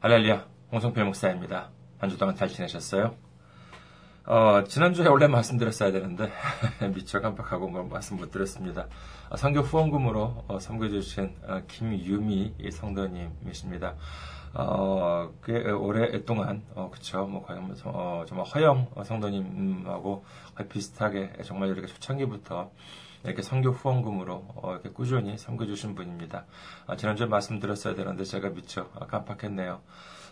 할렐루야, 홍성필 목사입니다. 한 주 동안 잘 지내셨어요? 어, 지난주에 원래 말씀드렸어야 되는데, 미처 깜빡하고 뭐 말씀 못 드렸습니다. 어, 성교 후원금으로 어, 섬겨주신 어, 김유미 성도님이십니다. 어, 꽤 오랫동안, 어, 그쵸, 뭐, 과연, 어, 정말 허영 성도님하고 거의 비슷하게 정말 이렇게 초창기부터 이렇게 선교 후원금으로 어, 이렇게 꾸준히 섬겨주신 분입니다. 아, 지난주에 말씀드렸어야 되는데 제가 미처 깜빡했네요.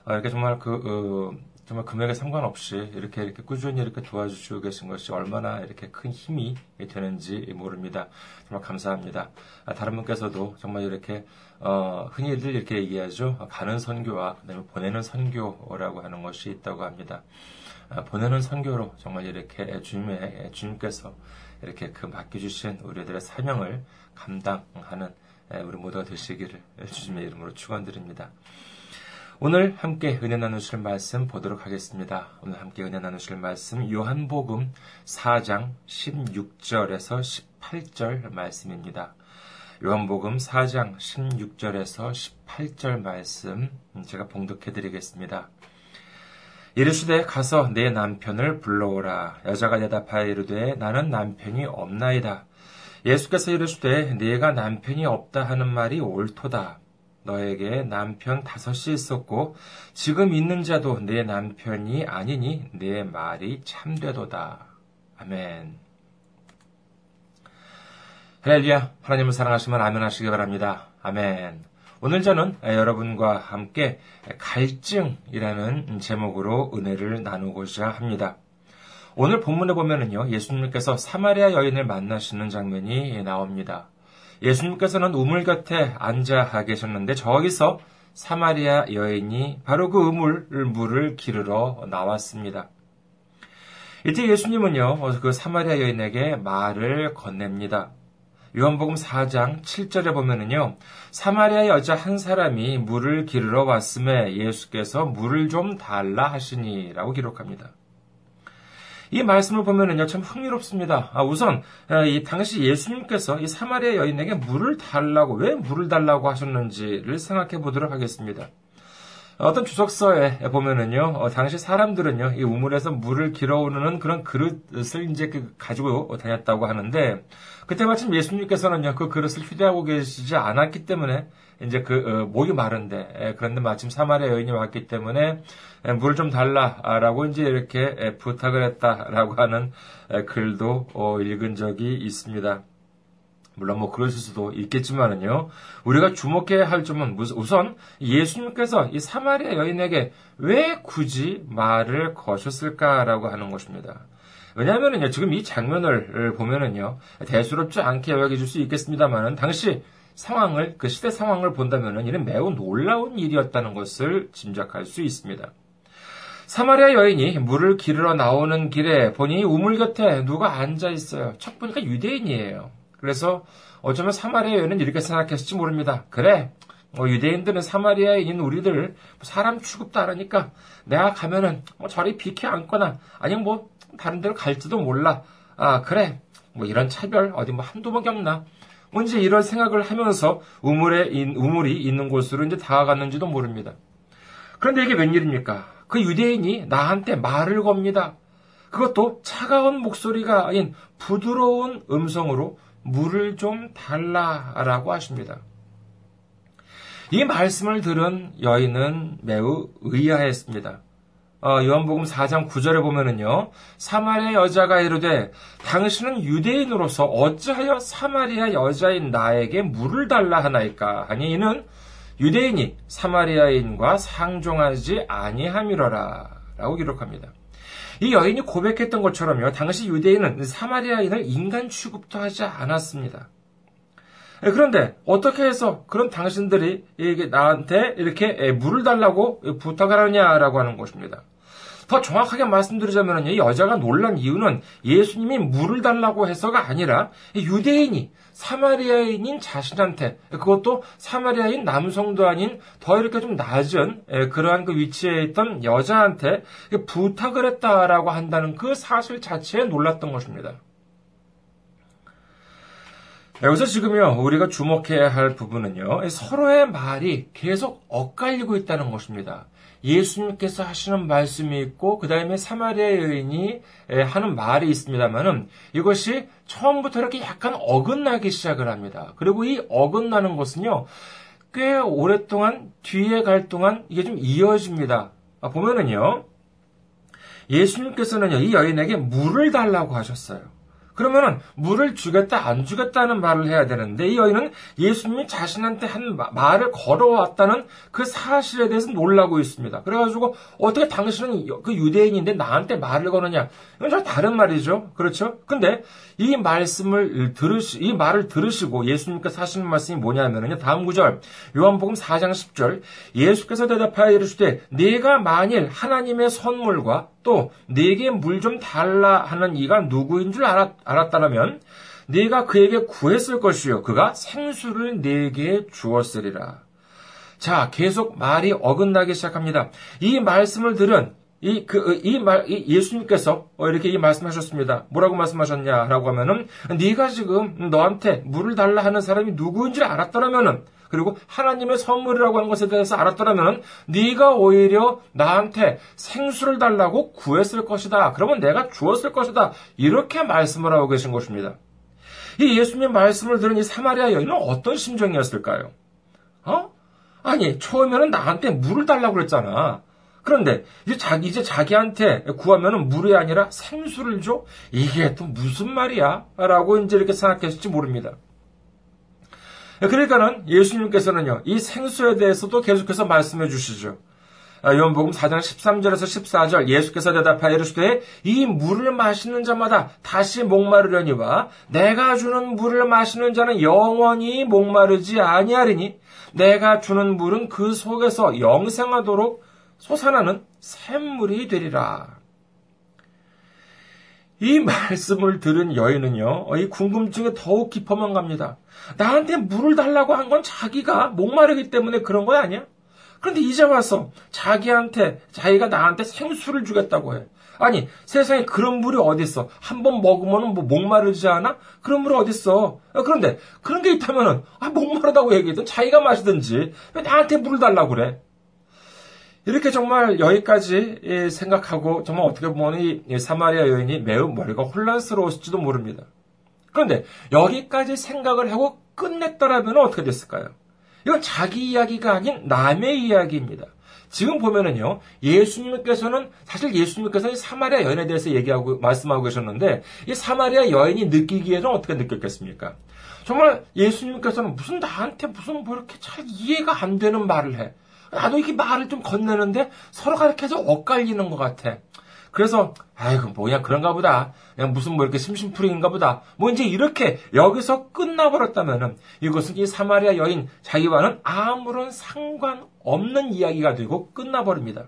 아, 이렇게 정말 그 어, 정말 금액에 상관없이 이렇게 이렇게 꾸준히 이렇게 도와주시고 계신 것이 얼마나 이렇게 큰 힘이 되는지 모릅니다. 정말 감사합니다. 아, 다른 분께서도 정말 이렇게 어, 흔히들 이렇게 얘기하죠. 가는 선교와 그다음에 보내는 선교라고 하는 것이 있다고 합니다. 아, 보내는 선교로 정말 이렇게 주님의 주님께서 이렇게 그 맡겨주신 우리들의 사명을 감당하는 우리 모두가 되시기를 주님의 이름으로 축원드립니다. 오늘 함께 은혜 나누실 말씀 보도록 하겠습니다. 오늘 함께 은혜 나누실 말씀 요한복음 4장 16절에서 18절 말씀입니다. 요한복음 4장 16절에서 18절 말씀 제가 봉독해 드리겠습니다. 이르시되 가서 내 남편을 불러오라. 여자가 대답하여 이르되 나는 남편이 없나이다. 예수께서 이르시되 네가 남편이 없다 하는 말이 옳도다. 너에게 남편 다섯이 있었고 지금 있는 자도 내 남편이 아니니 내 말이 참되도다. 아멘. 할렐루야. 하나님을 사랑하시면 아멘 하시기 바랍니다. 아멘. 오늘 저는 여러분과 함께 갈증이라는 제목으로 은혜를 나누고자 합니다. 오늘 본문에 보면은요, 예수님께서 사마리아 여인을 만나시는 장면이 나옵니다. 예수님께서는 우물 곁에 앉아 계셨는데 저기서 사마리아 여인이 바로 그 우물 물을 기르러 나왔습니다. 이때 예수님은요, 그 사마리아 여인에게 말을 건넵니다. 요한복음 4장 7절에 보면은요, 사마리아 여자 한 사람이 물을 기르러 왔음에 예수께서 물을 좀 달라 하시니라고 기록합니다. 이 말씀을 보면은요, 참 흥미롭습니다. 아, 우선, 아, 이 당시 예수님께서 이 사마리아 여인에게 물을 달라고, 왜 물을 달라고 하셨는지를 생각해 보도록 하겠습니다. 어떤 주석서에 보면은요, 어, 당시 사람들은요, 이 우물에서 물을 길어오르는 그런 그릇을 이제 그 가지고 다녔다고 하는데, 그때 마침 예수님께서는요, 그 그릇을 휴대하고 계시지 않았기 때문에, 이제 그, 어, 목이 마른데, 에, 그런데 마침 사마리아 여인이 왔기 때문에, 에, 물을 좀 달라라고 이제 이렇게 에, 부탁을 했다라고 하는 글도 어, 읽은 적이 있습니다. 물론 뭐 그러실 수도 있겠지만은요. 우리가 주목해야 할 점은 우선 예수님께서 이 사마리아 여인에게 왜 굳이 말을 거셨을까라고 하는 것입니다. 왜냐하면은요, 지금 이 장면을 보면은요, 대수롭지 않게 여겨질 수 있겠습니다만은, 당시 상황을, 그 시대 상황을 본다면은, 이는 매우 놀라운 일이었다는 것을 짐작할 수 있습니다. 사마리아 여인이 물을 기르러 나오는 길에 보니 우물 곁에 누가 앉아 있어요. 첫 보니까 유대인이에요. 그래서 어쩌면 사마리아인은 이렇게 생각했을지 모릅니다. 그래, 뭐 유대인들은 사마리아인 우리들 사람 취급도 안 하니까 내가 가면은 뭐 저리 비켜 앉거나 아니면 뭐 다른 데로 갈지도 몰라. 아 그래, 뭐 이런 차별 어디 뭐 한두 번 겪나. 뭔지 이런 생각을 하면서 우물에 우물이 있는 곳으로 이제 다가갔는지도 모릅니다. 그런데 이게 웬일입니까? 그 유대인이 나한테 말을 겁니다. 그것도 차가운 목소리가 아닌 부드러운 음성으로 물을 좀 달라라고 하십니다. 이 말씀을 들은 여인은 매우 의아했습니다. 어, 요한복음 4장 9절에 보면은요, 사마리아 여자가 이르되, 당신은 유대인으로서 어찌하여 사마리아 여자인 나에게 물을 달라 하나이까? 하니 이는 유대인이 사마리아인과 상종하지 아니함이러라. 라고 기록합니다. 이 여인이 고백했던 것처럼요, 당시 유대인은 사마리아인을 인간 취급도 하지 않았습니다. 예, 그런데 어떻게 해서 그런 당신들이 나한테 이렇게 물을 달라고 부탁을 하느냐라고 하는 것입니다. 더 정확하게 말씀드리자면 이 여자가 놀란 이유는 예수님이 물을 달라고 해서가 아니라 유대인이 사마리아인인 자신한테 그것도 사마리아인 남성도 아닌 더 이렇게 좀 낮은 그러한 그 위치에 있던 여자한테 부탁을 했다라고 한다는 그 사실 자체에 놀랐던 것입니다. 여기서 지금요, 우리가 주목해야 할 부분은요, 서로의 말이 계속 엇갈리고 있다는 것입니다. 예수님께서 하시는 말씀이 있고, 그 다음에 사마리아 여인이 하는 말이 있습니다만은, 이것이 처음부터 이렇게 약간 어긋나기 시작을 합니다. 그리고 이 어긋나는 것은요, 꽤 오랫동안, 뒤에 갈 동안 이게 좀 이어집니다. 아, 보면은요, 예수님께서는요, 이 여인에게 물을 달라고 하셨어요. 그러면은 물을 주겠다 안 주겠다는 말을 해야 되는데 이 여인은 예수님이 자신한테 한 말을 걸어왔다는 그 사실에 대해서 놀라고 있습니다. 그래가지고 어떻게 당신은 그 유대인인데 나한테 말을 거느냐 이건 좀 다른 말이죠. 그렇죠? 근데 이 말씀을 들으시 이 말을 들으시고 예수님께서 하시는 말씀이 뭐냐면요 다음 구절 요한복음 4장 10절 예수께서 대답하여 이르시되 네가 만일 하나님의 선물과 또 네게 물 좀 달라 하는 이가 누구인 줄 알았, 알았다면 네가 그에게 구했을 것이요 그가 생수를 네게 주었으리라. 자, 계속 말이 어긋나기 시작합니다. 이 말씀을 들은 이, 그, 이 말, 이 예수님께서 이렇게 이 말씀하셨습니다. 뭐라고 말씀하셨냐라고 하면은, 네가 지금 너한테 물을 달라 하는 사람이 누구인 줄 알았더라면은, 그리고 하나님의 선물이라고 하는 것에 대해서 알았더라면 네가 오히려 나한테 생수를 달라고 구했을 것이다. 그러면 내가 주었을 것이다. 이렇게 말씀을 하고 계신 것입니다. 이 예수님의 말씀을 들은 이 사마리아 여인은 어떤 심정이었을까요? 어? 아니, 처음에는 나한테 물을 달라고 그랬잖아. 그런데 이제 자기 이제 자기한테 구하면은 물이 아니라 생수를 줘? 이게 또 무슨 말이야? 라고 이제 이렇게 생각했을지 모릅니다. 그러니까는 예수님께서는요, 이 생수에 대해서도 계속해서 말씀해 주시죠. 아, 요한복음 4장 13절에서 14절 예수께서 대답하여 이르시되 이 물을 마시는 자마다 다시 목마르려니와 내가 주는 물을 마시는 자는 영원히 목마르지 아니하리니 내가 주는 물은 그 속에서 영생하도록 솟아나는 샘물이 되리라. 이 말씀을 들은 여인은요, 이 궁금증에 더욱 깊어만 갑니다. 나한테 물을 달라고 한 건 자기가 목마르기 때문에 그런 거 아니야? 그런데 이제 와서 자기한테, 자기가 나한테 생수를 주겠다고 해. 아니, 세상에 그런 물이 어딨어? 한번 먹으면 뭐 목마르지 않아? 그런 물이 어딨어? 그런데 그런 게 있다면은, 아, 목마르다고 얘기했든 자기가 마시든지, 왜 나한테 물을 달라고 그래? 이렇게 정말 여기까지 생각하고 정말 어떻게 보면 이 사마리아 여인이 매우 머리가 혼란스러웠을지도 모릅니다. 그런데 여기까지 생각을 하고 끝냈더라면 어떻게 됐을까요? 이건 자기 이야기가 아닌 남의 이야기입니다. 지금 보면은요, 예수님께서는, 사실 예수님께서는 사마리아 여인에 대해서 얘기하고, 말씀하고 계셨는데, 이 사마리아 여인이 느끼기에는 어떻게 느꼈겠습니까? 정말 예수님께서는 무슨 나한테 무슨 뭐 이렇게 잘 이해가 안 되는 말을 해. 나도 이렇게 말을 좀 건네는데 서로가 이렇게 해서 엇갈리는 것 같아. 그래서 아이고 뭐야 그런가 보다. 그냥 무슨 뭐 이렇게 심심풀이인가 보다. 뭐 이제 이렇게 여기서 끝나버렸다면은 이것은 이 사마리아 여인 자기와는 아무런 상관없는 이야기가 되고 끝나버립니다.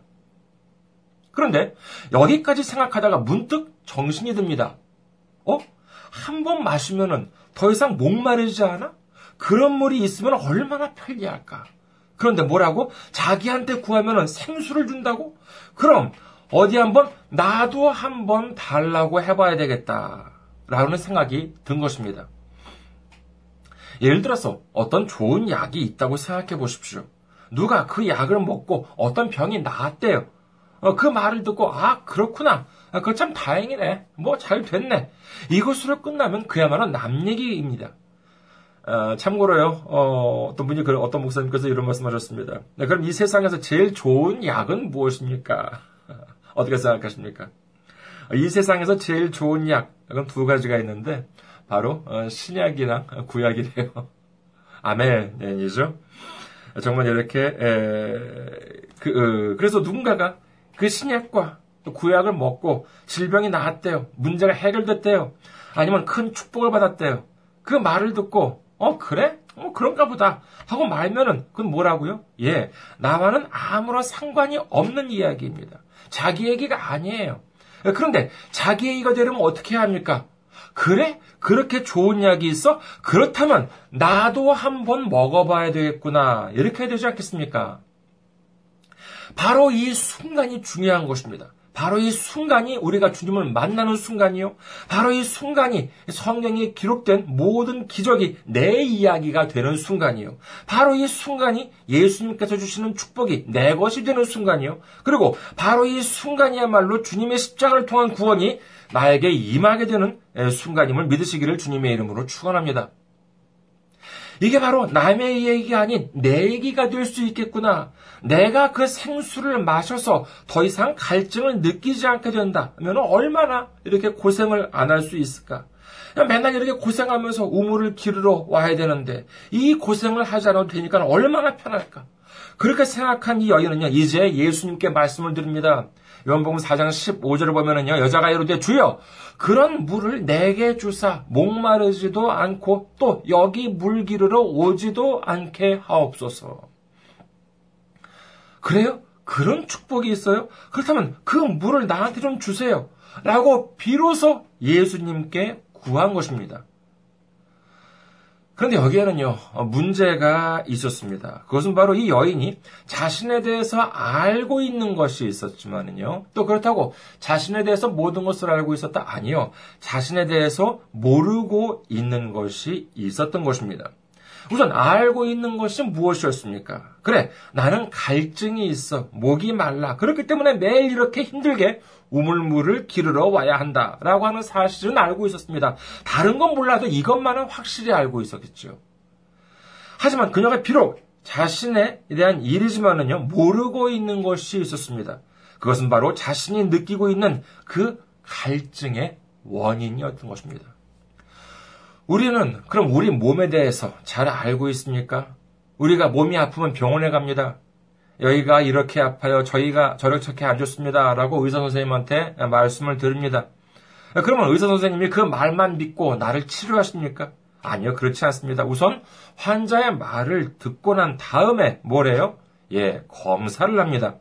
그런데 여기까지 생각하다가 문득 정신이 듭니다. 어? 한 번 마시면은 더 이상 목마르지 않아? 그런 물이 있으면 얼마나 편리할까? 그런데 뭐라고? 자기한테 구하면 생수를 준다고? 그럼 어디 한번 나도 한번 달라고 해봐야 되겠다. 라는 생각이 든 것입니다. 예를 들어서 어떤 좋은 약이 있다고 생각해 보십시오. 누가 그 약을 먹고 어떤 병이 나았대요. 어, 그 말을 듣고 아 그렇구나. 아, 그거 참 다행이네. 뭐 잘 됐네. 이것으로 끝나면 그야말로 남 얘기입니다. 어, 참고로요, 어, 떤 분이, 그, 어떤 목사님께서 이런 말씀 하셨습니다. 네, 그럼 이 세상에서 제일 좋은 약은 무엇입니까? 어떻게 생각하십니까? 이 세상에서 제일 좋은 약, 그건 두 가지가 있는데, 바로, 어, 신약이나 구약이래요. 아멘이죠. 정말 이렇게, 에, 그, 어, 그래서 누군가가 그 신약과 구약을 먹고 질병이 나았대요. 문제가 해결됐대요. 아니면 큰 축복을 받았대요. 그 말을 듣고 어, 그래? 어, 그런가 보다. 하고 말면은, 그건 뭐라고요? 예, 나와는 아무런 상관이 없는 이야기입니다. 자기 얘기가 아니에요. 그런데 자기 얘기가 되려면 어떻게 합니까? 그래? 그렇게 좋은 약이 있어? 그렇다면 나도 한번 먹어봐야 되겠구나. 이렇게 해야 되지 않겠습니까? 바로 이 순간이 중요한 것입니다. 바로 이 순간이 우리가 주님을 만나는 순간이요. 바로 이 순간이 성경에 기록된 모든 기적이 내 이야기가 되는 순간이요. 바로 이 순간이 예수님께서 주시는 축복이 내 것이 되는 순간이요. 그리고 바로 이 순간이야말로 주님의 십자가를 통한 구원이 나에게 임하게 되는 순간임을 믿으시기를 주님의 이름으로 축원합니다. 이게 바로 남의 얘기가 아닌 내 얘기가 될 수 있겠구나. 내가 그 생수를 마셔서 더 이상 갈증을 느끼지 않게 된다. 면 얼마나 이렇게 고생을 안 할 수 있을까? 맨날 이렇게 고생하면서 우물을 기르러 와야 되는데 이 고생을 하지 않아도 되니까 얼마나 편할까? 그렇게 생각한 이 여인은요, 이제 예수님께 말씀을 드립니다. 요한복음 4장 15절을 보면은요, 여자가 이르되 주여 그런 물을 내게 주사 목마르지도 않고 또 여기 물 기르러 오지도 않게 하옵소서. 그래요? 그런 축복이 있어요? 그렇다면 그 물을 나한테 좀 주세요. 라고 비로소 예수님께 구한 것입니다. 그런데 여기에는요, 문제가 있었습니다. 그것은 바로 이 여인이 자신에 대해서 알고 있는 것이 있었지만은요, 또 그렇다고 자신에 대해서 모든 것을 알고 있었다? 아니요. 자신에 대해서 모르고 있는 것이 있었던 것입니다. 우선 알고 있는 것이 무엇이었습니까? 그래, 나는 갈증이 있어. 목이 말라. 그렇기 때문에 매일 이렇게 힘들게 우물물을 기르러 와야 한다. 라고 하는 사실은 알고 있었습니다. 다른 건 몰라도 이것만은 확실히 알고 있었겠죠. 하지만 그녀가 비록 자신에 대한 일이지만은요, 모르고 있는 것이 있었습니다. 그것은 바로 자신이 느끼고 있는 그 갈증의 원인이었던 것입니다. 우리는 그럼 우리 몸에 대해서 잘 알고 있습니까? 우리가 몸이 아프면 병원에 갑니다. 여기가 이렇게 아파요. 저희가 저렇게 안 좋습니다. 라고 의사 선생님한테 말씀을 드립니다. 그러면 의사 선생님이 그 말만 믿고 나를 치료하십니까? 아니요, 그렇지 않습니다. 우선 환자의 말을 듣고 난 다음에 뭐래요? 예, 검사를 합니다.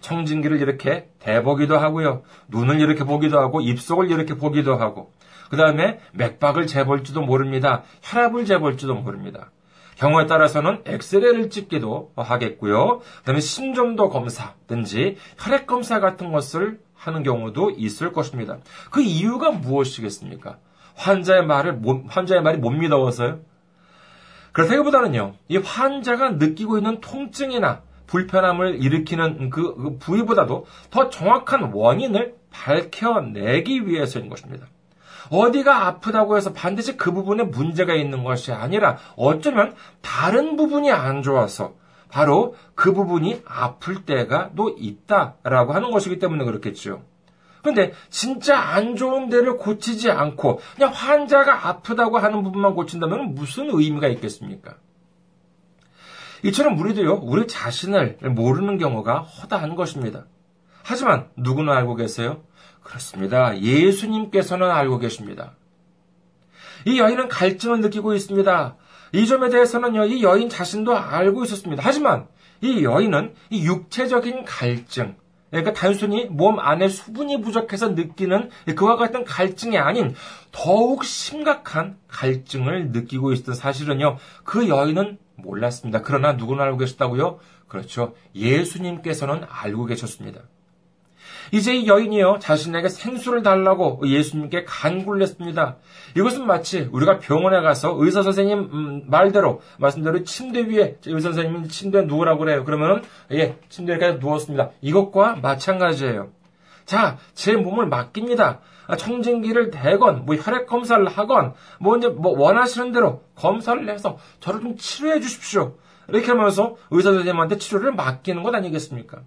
청진기를 이렇게 대보기도 하고요. 눈을 이렇게 보기도 하고 입속을 이렇게 보기도 하고 그 다음에 맥박을 재볼지도 모릅니다. 혈압을 재볼지도 모릅니다. 경우에 따라서는 엑스레이를 찍기도 하겠고요. 그 다음에 심전도 검사든지 혈액 검사 같은 것을 하는 경우도 있을 것입니다. 그 이유가 무엇이겠습니까? 환자의 말을, 환자의 말이 못 믿어서요? 그렇다기보다는요, 이 환자가 느끼고 있는 통증이나 불편함을 일으키는 그, 그 부위보다도 더 정확한 원인을 밝혀내기 위해서인 것입니다. 어디가 아프다고 해서 반드시 그 부분에 문제가 있는 것이 아니라 어쩌면 다른 부분이 안 좋아서 바로 그 부분이 아플 때가 또 있다라고 하는 것이기 때문에 그렇겠죠. 근데 진짜 안 좋은 데를 고치지 않고 그냥 환자가 아프다고 하는 부분만 고친다면 무슨 의미가 있겠습니까? 이처럼 우리도요, 우리 자신을 모르는 경우가 허다한 것입니다. 하지만 누구는 알고 계세요? 그렇습니다. 예수님께서는 알고 계십니다. 이 여인은 갈증을 느끼고 있습니다. 이 점에 대해서는요, 이 여인 자신도 알고 있었습니다. 하지만 이 여인은 이 육체적인 갈증, 그러니까 단순히 몸 안에 수분이 부족해서 느끼는 그와 같은 갈증이 아닌 더욱 심각한 갈증을 느끼고 있었던 사실은요, 그 여인은 몰랐습니다. 그러나 누구는 알고 계셨다고요? 그렇죠. 예수님께서는 알고 계셨습니다. 이제 이 여인이요, 자신에게 생수를 달라고 예수님께 간구를 했습니다. 이것은 마치 우리가 병원에 가서 의사 선생님 음, 말대로, 말씀대로 침대 위에, 의사 선생님이 침대에 누우라고 그래요. 그러면은, 예, 침대에 누웠습니다. 이것과 마찬가지예요. 자, 제 몸을 맡깁니다. 아, 청진기를 대건, 뭐 혈액 검사를 하건, 뭐 이제 뭐 원하시는 대로 검사를 해서 저를 좀 치료해 주십시오. 이렇게 하면서 의사 선생님한테 치료를 맡기는 것 아니겠습니까?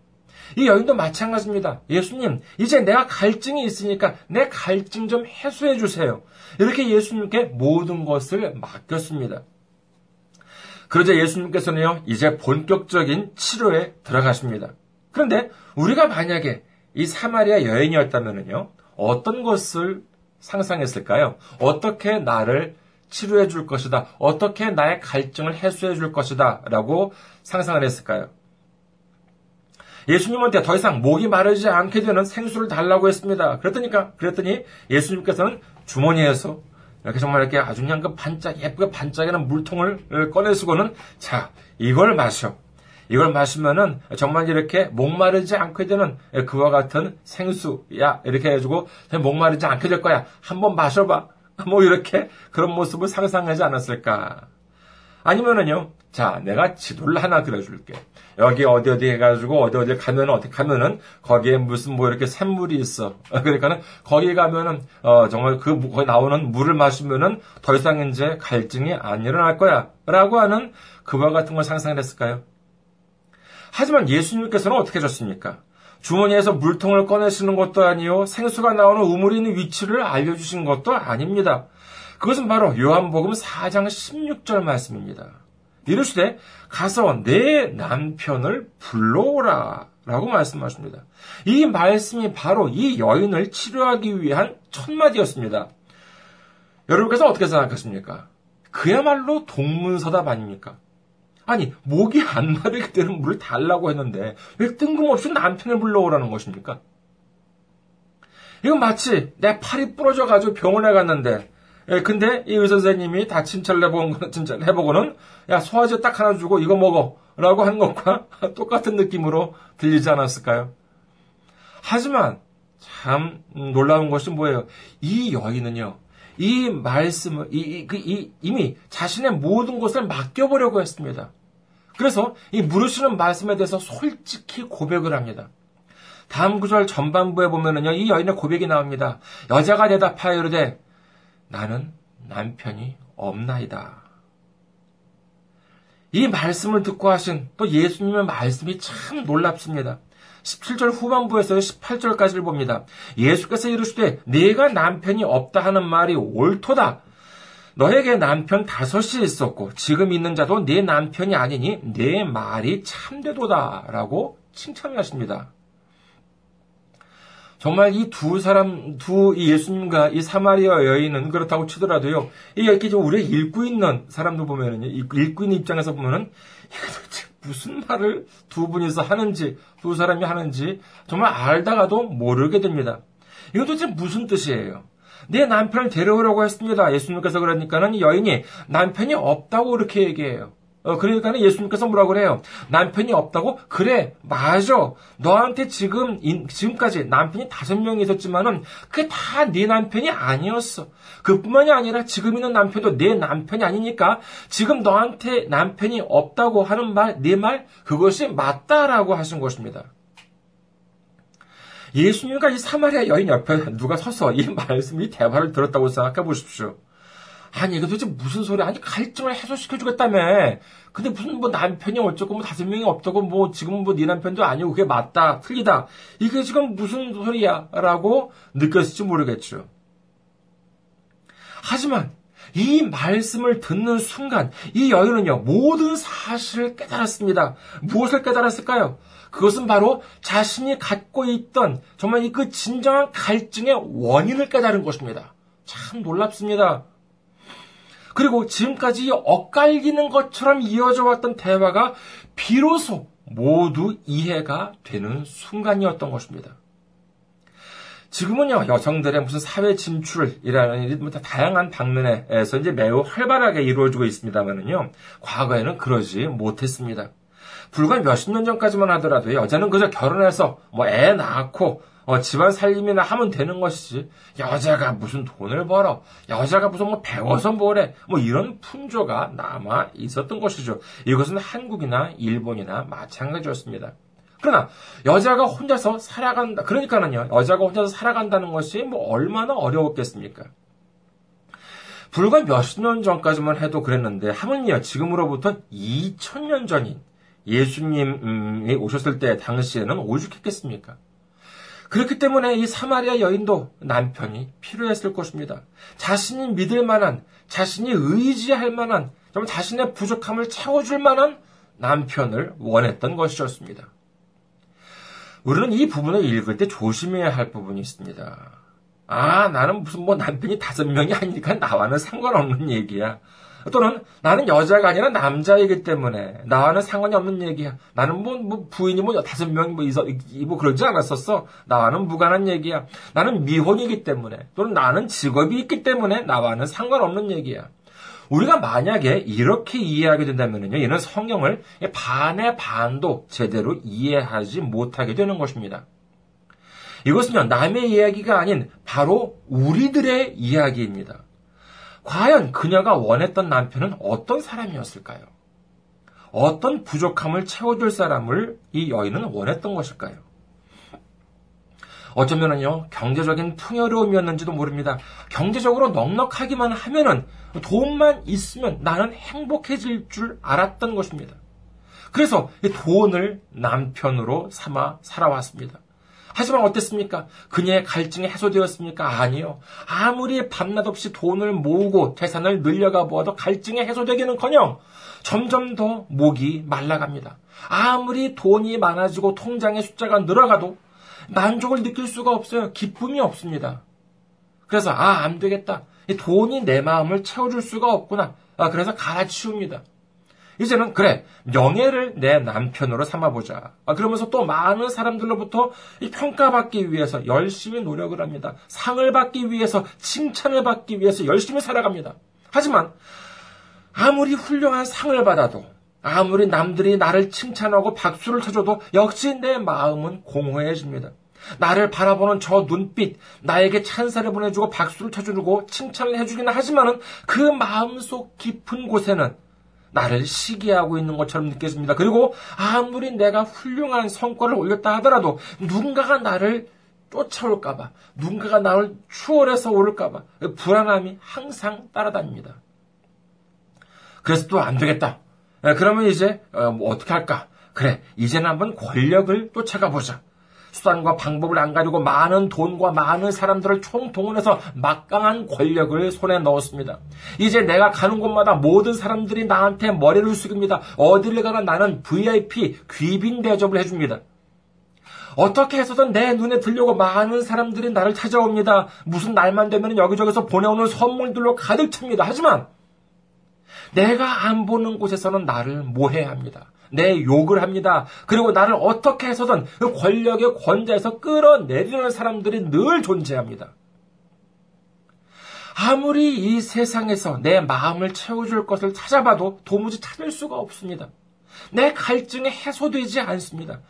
이 여인도 마찬가지입니다. 예수님, 이제 내가 갈증이 있으니까 내 갈증 좀 해소해 주세요. 이렇게 예수님께 모든 것을 맡겼습니다. 그러자 예수님께서는요, 이제 본격적인 치료에 들어가십니다. 그런데 우리가 만약에 이 사마리아 여인이었다면요, 어떤 것을 상상했을까요? 어떻게 나를 치료해 줄 것이다. 어떻게 나의 갈증을 해소해 줄 것이다. 라고 상상을 했을까요? 예수님한테 더 이상 목이 마르지 않게 되는 생수를 달라고 했습니다. 그랬더니까, 그랬더니 예수님께서는 주머니에서 이렇게 정말 이렇게 아주 그냥 그 반짝, 예쁘게 반짝이는 물통을 꺼내시고는 자, 이걸 마셔. 이걸 마시면은 정말 이렇게 목마르지 않게 되는 그와 같은 생수야 이렇게 해가지고 목마르지 않게 될 거야 한번 마셔봐 뭐 이렇게 그런 모습을 상상하지 않았을까 아니면은요 자 내가 지도를 하나 그려줄게 여기 어디 어디 해가지고 어디 어디 가면 어디 가면은 거기에 무슨 뭐 이렇게 샘물이 있어 그러니까는 거기 가면은 어 정말 그 거기 나오는 물을 마시면은 더 이상 이제 갈증이 안 일어날 거야라고 하는 그와 같은 걸 상상했을까요? 하지만 예수님께서는 어떻게 하셨습니까? 주머니에서 물통을 꺼내시는 것도 아니요, 생수가 나오는 우물이 있는 위치를 알려주신 것도 아닙니다. 그것은 바로 요한복음 4장 16절 말씀입니다. 이르시되 가서 내 남편을 불러오라 라고 말씀하십니다. 이 말씀이 바로 이 여인을 치료하기 위한 첫마디였습니다. 여러분께서 어떻게 생각하십니까? 그야말로 동문서답 아닙니까? 아니, 목이 안 마르게 되는 물을 달라고 했는데, 왜 뜬금없이 남편을 불러오라는 것입니까? 이건 마치 내 팔이 부러져가지고 병원에 갔는데, 예, 근데 이 의사 선생님이 다 침철을 해보고, 침철 해보고는, 야, 소화제 딱 하나 주고 이거 먹어. 라고 한 것과 똑같은 느낌으로 들리지 않았을까요? 하지만, 참 놀라운 것이 뭐예요? 이 여인은요, 이 말씀을, 이, 이, 그, 이, 이미 자신의 모든 것을 맡겨보려고 했습니다. 그래서 이 물으시는 말씀에 대해서 솔직히 고백을 합니다. 다음 구절 전반부에 보면은요, 이 여인의 고백이 나옵니다. 여자가 대답하여 이르되, 나는 남편이 없나이다. 이 말씀을 듣고 하신 또 예수님의 말씀이 참 놀랍습니다. 17절 후반부에서 18절까지를 봅니다. 예수께서 이르시되 네가 남편이 없다 하는 말이 옳도다. 너에게 남편 다섯이 있었고 지금 있는 자도 네 남편이 아니니 네 말이 참되도다라고 칭찬하십니다. 정말 이 두 사람, 두 예수님과 이 사마리아 여인은 그렇다고 치더라도요, 이 이렇게 좀 우리가 읽고 있는 사람들 보면은요, 읽고 있는 입장에서 보면은, 도대체 무슨 말을 두 분이서 하는지, 두 사람이 하는지, 정말 알다가도 모르게 됩니다. 이거 도대체 무슨 뜻이에요? 내 남편을 데려오라고 했습니다. 예수님께서 그러니까는 여인이 남편이 없다고 이렇게 얘기해요. 어, 그러니까는 예수님께서 뭐라고 그래요? 남편이 없다고? 그래, 맞아. 너한테 지금, 지금까지 남편이 다섯 명이 있었지만은, 그게 다 네 남편이 아니었어. 그뿐만이 아니라 지금 있는 남편도 내 남편이 아니니까, 지금 너한테 남편이 없다고 하는 말, 네 말, 그것이 맞다라고 하신 것입니다. 예수님과 이 사마리아 여인 옆에 누가 서서 이 말씀이 대화를 들었다고 생각해 보십시오. 아니, 이거 도대체 무슨 소리야? 아니, 갈증을 해소시켜주겠다며. 근데 무슨 뭐 남편이 어쩌고 뭐 다섯 명이 없다고 뭐 지금 뭐 네 남편도 아니고 그게 맞다, 틀리다. 이게 지금 무슨 소리야? 라고 느꼈을지 모르겠죠. 하지만 이 말씀을 듣는 순간 이 여인은요, 모든 사실을 깨달았습니다. 무엇을 깨달았을까요? 그것은 바로 자신이 갖고 있던 정말 이 그 진정한 갈증의 원인을 깨달은 것입니다. 참 놀랍습니다. 그리고 지금까지 엇갈리는 것처럼 이어져 왔던 대화가 비로소 모두 이해가 되는 순간이었던 것입니다. 지금은요, 여성들의 무슨 사회 진출이라는 일이 뭐 다양한 방면에서 이제 매우 활발하게 이루어지고 있습니다만은요, 과거에는 그러지 못했습니다. 불과 몇십 년 전까지만 하더라도 여자는 그저 결혼해서 뭐 애 낳고 어, 집안 살림이나 하면 되는 것이지 여자가 무슨 돈을 벌어 여자가 무슨 뭐 배워서 뭐래 뭐 이런 풍조가 남아 있었던 것이죠. 이것은 한국이나 일본이나 마찬가지였습니다. 그러나 여자가 혼자서 살아간다. 그러니까는요. 여자가 혼자서 살아간다는 것이 뭐 얼마나 어려웠겠습니까? 불과 몇십 년 전까지만 해도 그랬는데 하물며 지금으로부터 2000년 전인 예수님이 오셨을 때 당시에는 오죽했겠습니까? 그렇기 때문에 이 사마리아 여인도 남편이 필요했을 것입니다. 자신이 믿을 만한, 자신이 의지할 만한, 좀 자신의 부족함을 채워줄 만한 남편을 원했던 것이었습니다. 우리는 이 부분을 읽을 때 조심해야 할 부분이 있습니다. 아, 나는 무슨 뭐 남편이 다섯 명이 아니니까 나와는 상관없는 얘기야. 또는 나는 여자가 아니라 남자이기 때문에 나와는 상관이 없는 얘기야. 나는 뭐, 뭐 부인이 뭐 다섯 명이 뭐, 있어, 뭐 그러지 않았었어. 나와는 무관한 얘기야. 나는 미혼이기 때문에 또는 나는 직업이 있기 때문에 나와는 상관없는 얘기야. 우리가 만약에 이렇게 이해하게 된다면요, 얘는 성경을 반의 반도 제대로 이해하지 못하게 되는 것입니다. 이것은요, 남의 이야기가 아닌 바로 우리들의 이야기입니다. 과연 그녀가 원했던 남편은 어떤 사람이었을까요? 어떤 부족함을 채워줄 사람을 이 여인은 원했던 것일까요? 어쩌면은요, 경제적인 풍요로움이었는지도 모릅니다. 경제적으로 넉넉하기만 하면은, 돈만 있으면 나는 행복해질 줄 알았던 것입니다. 그래서 돈을 남편으로 삼아 살아왔습니다. 하지만 어땠습니까? 그녀의 갈증이 해소되었습니까? 아니요. 아무리 밤낮 없이 돈을 모으고 재산을 늘려가 보아도 갈증이 해소되기는 커녕 점점 더 목이 말라갑니다. 아무리 돈이 많아지고 통장의 숫자가 늘어가도 만족을 느낄 수가 없어요. 기쁨이 없습니다. 그래서, 아, 안 되겠다. 돈이 내 마음을 채워줄 수가 없구나. 아, 그래서 갈아치웁니다. 이제는 그래 명예를 내 남편으로 삼아보자. 아, 그러면서 또 많은 사람들로부터 평가받기 위해서 열심히 노력을 합니다. 상을 받기 위해서 칭찬을 받기 위해서 열심히 살아갑니다. 하지만 아무리 훌륭한 상을 받아도 아무리 남들이 나를 칭찬하고 박수를 쳐줘도 역시 내 마음은 공허해집니다. 나를 바라보는 저 눈빛, 나에게 찬사를 보내주고 박수를 쳐주고 칭찬을 해주기는 하지만은 그 마음속 깊은 곳에는 나를 시기하고 있는 것처럼 느껴집니다. 그리고 아무리 내가 훌륭한 성과를 올렸다 하더라도 누군가가 나를 쫓아올까봐, 누군가가 나를 추월해서 오를까봐 불안함이 항상 따라다닙니다. 그래서 또 안 되겠다. 그러면 이제 어, 뭐 어떻게 할까? 그래, 이제는 한번 권력을 쫓아가 보자. 수단과 방법을 안 가지고 많은 돈과 많은 사람들을 총동원해서 막강한 권력을 손에 넣었습니다. 이제 내가 가는 곳마다 모든 사람들이 나한테 머리를 숙입니다. 어디를 가나 나는 VIP 귀빈 대접을 해줍니다. 어떻게 해서든 내 눈에 들려고 많은 사람들이 나를 찾아옵니다. 무슨 날만 되면 여기저기서 보내오는 선물들로 가득 찹니다. 하지만 내가 안 보는 곳에서는 나를 모해합니다. 내 욕을 합니다. 그리고 나를 어떻게 해서든 그 권력의 권자에서 끌어내리는 사람들이 늘 존재합니다. 아무리 이 세상에서 내 마음을 채워줄 것을 찾아봐도 도무지 찾을 수가 없습니다. 내 갈증이 해소되지 않습니다.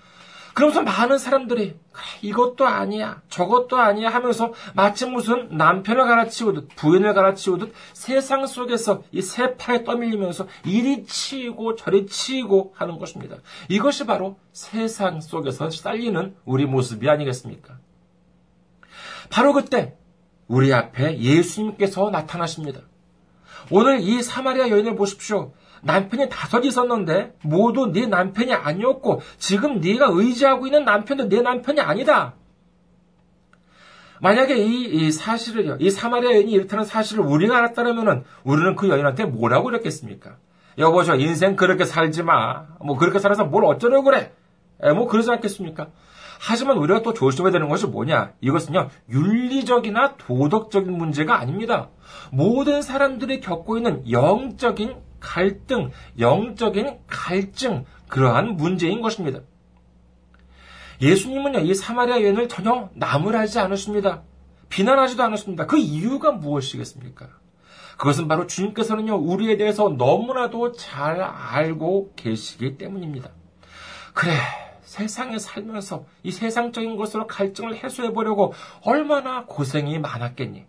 그러면서 많은 사람들이 그래, 이것도 아니야, 저것도 아니야 하면서 마치 무슨 남편을 갈아치우듯 부인을 갈아치우듯 세상 속에서 이 세파에 떠밀리면서 이리 치이고 저리 치이고 하는 것입니다. 이것이 바로 세상 속에서 살리는 우리 모습이 아니겠습니까? 바로 그때 우리 앞에 예수님께서 나타나십니다. 오늘 이 사마리아 여인을 보십시오. 남편이 다섯 있었는데 모두 네 남편이 아니었고 지금 네가 의지하고 있는 남편도 네 남편이 아니다. 만약에 이, 이 사실을요, 이 사마리아 여인이 이렇다는 사실을 우리가 알았다면 우리는 그 여인한테 뭐라고 그랬겠습니까? 여보, 저 인생 그렇게 살지 마. 뭐 그렇게 살아서 뭘 어쩌려고 그래? 에, 뭐 그러지 않겠습니까? 하지만 우리가 또 조심해야 되는 것이 뭐냐? 이것은요, 윤리적이나 도덕적인 문제가 아닙니다. 모든 사람들이 겪고 있는 영적인 갈등, 영적인 갈증, 그러한 문제인 것입니다. 예수님은요, 이 사마리아 여인을 전혀 나무라지 않으십니다. 비난하지도 않으십니다. 그 이유가 무엇이겠습니까? 그것은 바로 주님께서는요, 우리에 대해서 너무나도 잘 알고 계시기 때문입니다. 그래, 세상에 살면서 이 세상적인 것으로 갈증을 해소해 보려고 얼마나 고생이 많았겠니?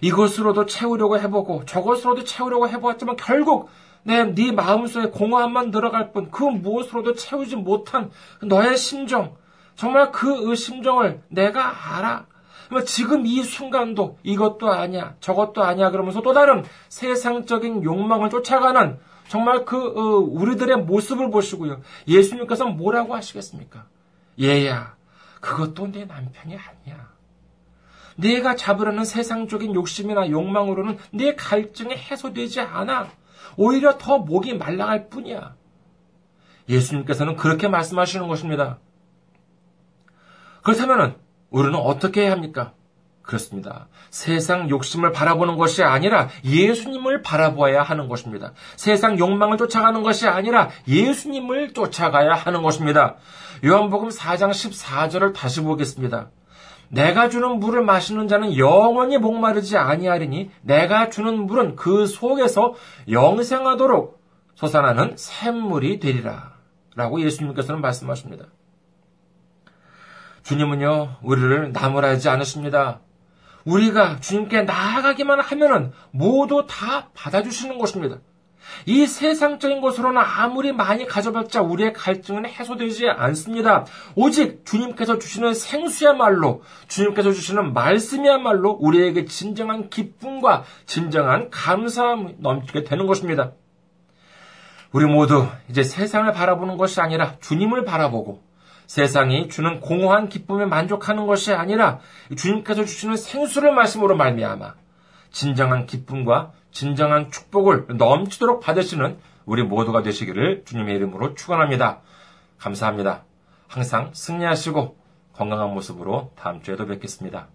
이것으로도 채우려고 해보고 저것으로도 채우려고 해보았지만 결국 내 네 마음속에 공허함만 들어갈 뿐 그 무엇으로도 채우지 못한 너의 심정 정말 그 심정을 내가 알아. 지금 이 순간도 이것도 아니야 저것도 아니야 그러면서 또 다른 세상적인 욕망을 쫓아가는 정말 그 어, 우리들의 모습을 보시고요. 예수님께서 뭐라고 하시겠습니까? 얘야 그것도 내 남편이 아니야. 네가 잡으려는 세상적인 욕심이나 욕망으로는 네 갈증이 해소되지 않아. 오히려 더 목이 말라갈 뿐이야. 예수님께서는 그렇게 말씀하시는 것입니다. 그렇다면 우리는 어떻게 해야 합니까? 그렇습니다. 세상 욕심을 바라보는 것이 아니라 예수님을 바라보아야 하는 것입니다. 세상 욕망을 쫓아가는 것이 아니라 예수님을 쫓아가야 하는 것입니다. 요한복음 4장 14절을 다시 보겠습니다. 내가 주는 물을 마시는 자는 영원히 목마르지 아니하리니 내가 주는 물은 그 속에서 영생하도록 솟아나는 샘물이 되리라. 라고 예수님께서는 말씀하십니다. 주님은요, 우리를 나무라지 않으십니다. 우리가 주님께 나아가기만 하면은 모두 다 받아주시는 것입니다. 이 세상적인 것으로는 아무리 많이 가져봤자 우리의 갈증은 해소되지 않습니다. 오직 주님께서 주시는 생수야말로, 주님께서 주시는 말씀이야말로 우리에게 진정한 기쁨과 진정한 감사함이 넘치게 되는 것입니다. 우리 모두 이제 세상을 바라보는 것이 아니라 주님을 바라보고 세상이 주는 공허한 기쁨에 만족하는 것이 아니라 주님께서 주시는 생수를 말씀으로 말미암아 진정한 기쁨과 진정한 축복을 넘치도록 받으시는 우리 모두가 되시기를 주님의 이름으로 축원합니다. 감사합니다. 항상 승리하시고 건강한 모습으로 다음 주에도 뵙겠습니다.